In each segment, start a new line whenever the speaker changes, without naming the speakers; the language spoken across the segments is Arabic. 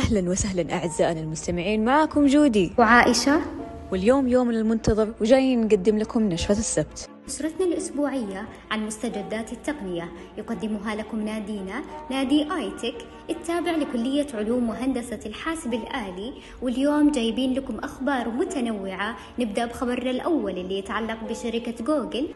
أهلا وسهلا أعزائنا المستمعين معاكم جودي.
وعائشة.
واليوم يومنا المنتظر وجايين نقدم لكم نشرة السبت.
نشرتنا الأسبوعية عن مستجدات التقنية. يقدمها لكم نادينا نادي آيتك التابع لكلية علوم وهندسة الحاسب الآلي. واليوم جايبين لكم أخبار متنوعة. نبدأ بخبرنا الأول اللي يتعلق بشركة جوجل.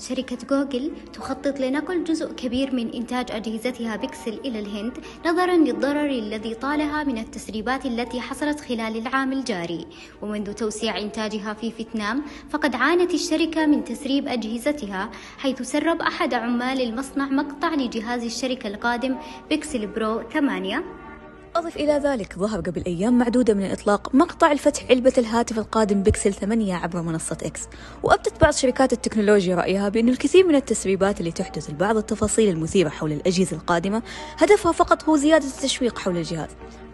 شركة جوجل تخطط لنقل جزء كبير من إنتاج أجهزتها بيكسل إلى الهند نظرا للضرر الذي طالها من التسريبات التي حصلت خلال العام الجاري. ومنذ توسيع إنتاجها في فيتنام فقد عانت الشركة من تسريب أجهزتها حيث سرب أحد عمال المصنع مقطع لجهاز الشركة القادم بيكسل برو 8
أضف إلى ذلك ظهر قبل أيام معدودة من إطلاق مقطع لفتح علبة الهاتف القادم بيكسل 8 عبر منصة إكس وأبدت بعض شركات التكنولوجيا رأيها بأن الكثير من التسريبات اللي تحدث لبعض التفاصيل المثيرة حول الأجهزة القادمة هدفها فقط هو زيادة التشويق حول الجهاز.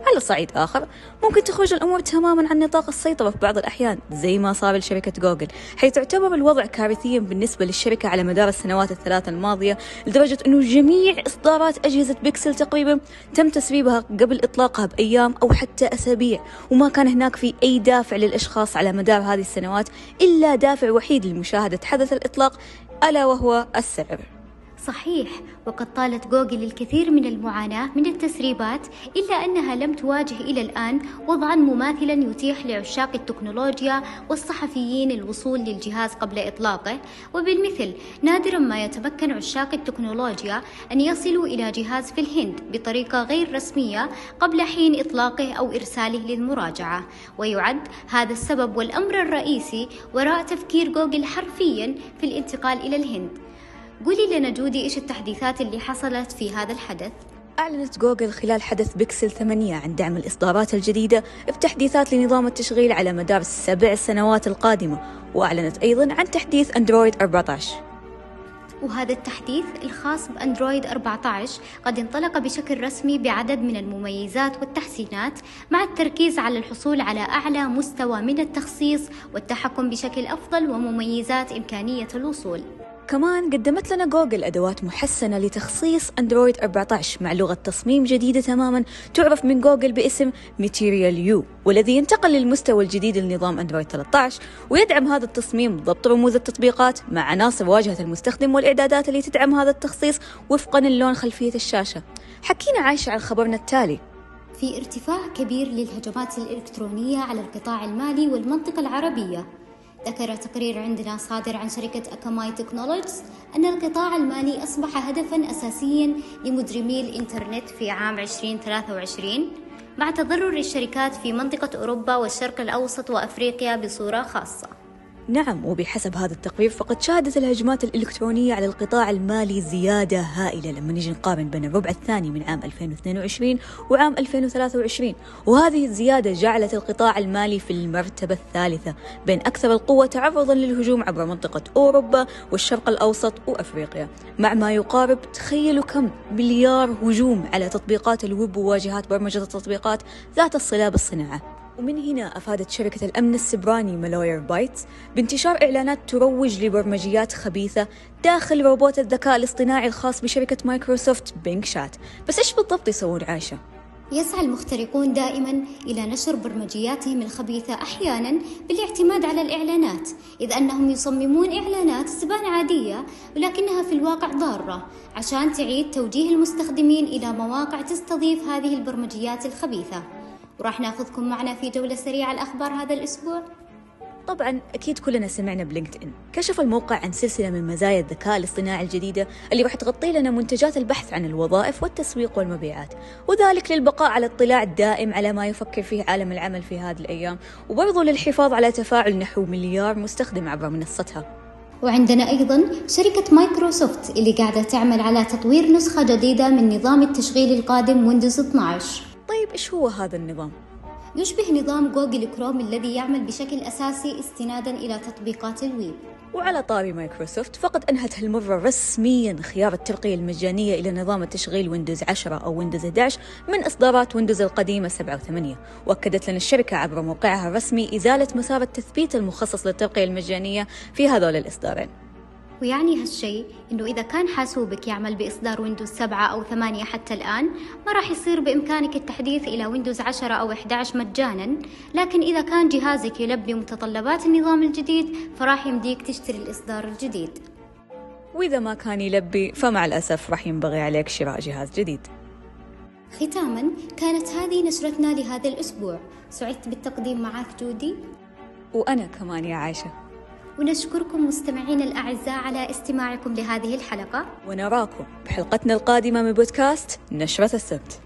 على صعيد آخر. ممكن تخرج الأمور تماما عن نطاق السيطرة في بعض الأحيان زي ما صار لشركة جوجل حيث اعتبر الوضع كارثيا بالنسبة للشركة على مدار السنوات الثلاثة الماضية لدرجة أنه جميع إصدارات أجهزة بيكسل تقريبا تم تسريبها قبل إطلاقها بأيام أو حتى أسابيع وما كان هناك في أي دافع للأشخاص على مدار هذه السنوات إلا دافع وحيد لمشاهدة حدث الإطلاق ألا وهو السعر
صحيح وقد طالت جوجل الكثير من المعاناة من التسريبات إلا أنها لم تواجه إلى الآن وضعا مماثلا يتيح لعشاق التكنولوجيا والصحفيين الوصول للجهاز قبل إطلاقه. وبالمثل نادرا ما يتمكن عشاق التكنولوجيا أن يصلوا إلى جهاز في الهند بطريقة غير رسمية قبل حين إطلاقه أو إرساله للمراجعة. ويعد هذا السبب والأمر الرئيسي وراء تفكير جوجل حرفيا في الانتقال إلى الهند. قولي لنا جودي إيش التحديثات اللي حصلت في هذا الحدث؟
أعلنت جوجل خلال حدث بيكسل 8 عن دعم الإصدارات الجديدة بتحديثات لنظام التشغيل على مدار السبع سنوات القادمة وأعلنت أيضا عن تحديث أندرويد 14
وهذا التحديث الخاص بأندرويد 14 قد انطلق بشكل رسمي بعدد من المميزات والتحسينات مع التركيز على الحصول على أعلى مستوى من التخصيص والتحكم بشكل أفضل ومميزات إمكانية الوصول
كمان قدمت لنا جوجل أدوات محسنة لتخصيص أندرويد 14 مع لغة تصميم جديدة تماما تعرف من جوجل باسم Material You والذي ينتقل للمستوى الجديد لنظام أندرويد 13 ويدعم هذا التصميم ضبط رموز التطبيقات مع عناصر واجهة المستخدم والإعدادات اللي تدعم هذا التخصيص وفقا للون خلفية الشاشة. حكينا عايشة عن خبرنا التالي.
في ارتفاع كبير للهجمات الإلكترونية على القطاع المالي والمنطقة العربية. ذكر تقرير عندنا صادر عن شركة أكاماي تكنولوجيز أن القطاع المالي أصبح هدفا أساسيا لمجرمي الإنترنت في عام 2023 مع تضرر الشركات في منطقة أوروبا والشرق الأوسط وأفريقيا بصورة خاصة.
نعم وبحسب هذا التقرير فقد شهدت الهجمات الإلكترونية على القطاع المالي زيادة هائلة لما نجي نقارن بين الربع الثاني من عام 2022 وعام 2023 وهذه الزيادة جعلت القطاع المالي في المرتبة الثالثة بين أكثر القطاعات تعرضا للهجوم عبر منطقة أوروبا والشرق الأوسط وأفريقيا مع ما يقارب تخيلوا كم مليار هجوم على تطبيقات الويب وواجهات برمجة التطبيقات ذات الصلة بالصناعة ومن هنا أفادت شركة الأمن السيبراني مالوير بايتس بانتشار إعلانات تروج لبرمجيات خبيثة داخل روبوت الذكاء الاصطناعي الخاص بشركة مايكروسوفت بينج شات بس إيش بالضبط يسوون عايشة؟
يسعى المخترقون دائما إلى نشر برمجياتهم الخبيثة أحيانا بالاعتماد على الإعلانات إذ أنهم يصممون إعلانات تبان عادية ولكنها في الواقع ضارة عشان تعيد توجيه المستخدمين إلى مواقع تستضيف هذه البرمجيات الخبيثة وراح ناخذكم معنا في جولة سريعة الأخبار هذا الأسبوع.
طبعا أكيد كلنا سمعنا بلينكد إن كشف الموقع عن سلسلة من مزايا الذكاء الاصطناعي الجديدة اللي راح تغطي لنا منتجات البحث عن الوظائف والتسويق والمبيعات. وذلك للبقاء على اطلاع دائم على ما يفكر فيه عالم العمل في هذه الأيام. وبرضو للحفاظ على تفاعل نحو مليار مستخدم عبر منصتها.
وعندنا أيضا شركة مايكروسوفت اللي قاعدة تعمل على تطوير نسخة جديدة من نظام التشغيل القادم ويندوز 12
طيب إيش هو هذا النظام؟
يشبه نظام جوجل كروم الذي يعمل بشكل أساسي استنادا إلى تطبيقات الويب.
وعلى طاري مايكروسوفت فقد أنهت هالمرة رسميا خيار الترقية المجانية إلى نظام التشغيل ويندوز 10 أو ويندوز 11 من إصدارات ويندوز القديمة 7 و8 وأكدت لنا الشركة عبر موقعها الرسمي إزالة مسار التثبيت المخصص للترقية المجانية في هذول الإصدارين.
ويعني هالشيء إنه إذا كان حاسوبك يعمل بإصدار ويندوز 7 أو 8 حتى الآن ما راح يصير بإمكانك التحديث إلى ويندوز 10 أو 11 مجانا. لكن إذا كان جهازك يلبي متطلبات النظام الجديد فراح يمديك تشتري الإصدار الجديد.
وإذا ما كان يلبي فمع الأسف راح ينبغي عليك شراء جهاز جديد.
ختاما كانت هذه نشرتنا لهذا الأسبوع. سعدت بالتقديم معك جودي.
وأنا كمان يا عائشة.
ونشكركم مستمعين الأعزاء على استماعكم لهذه الحلقة.
ونراكم بحلقتنا القادمة من بودكاست نشرة السبت.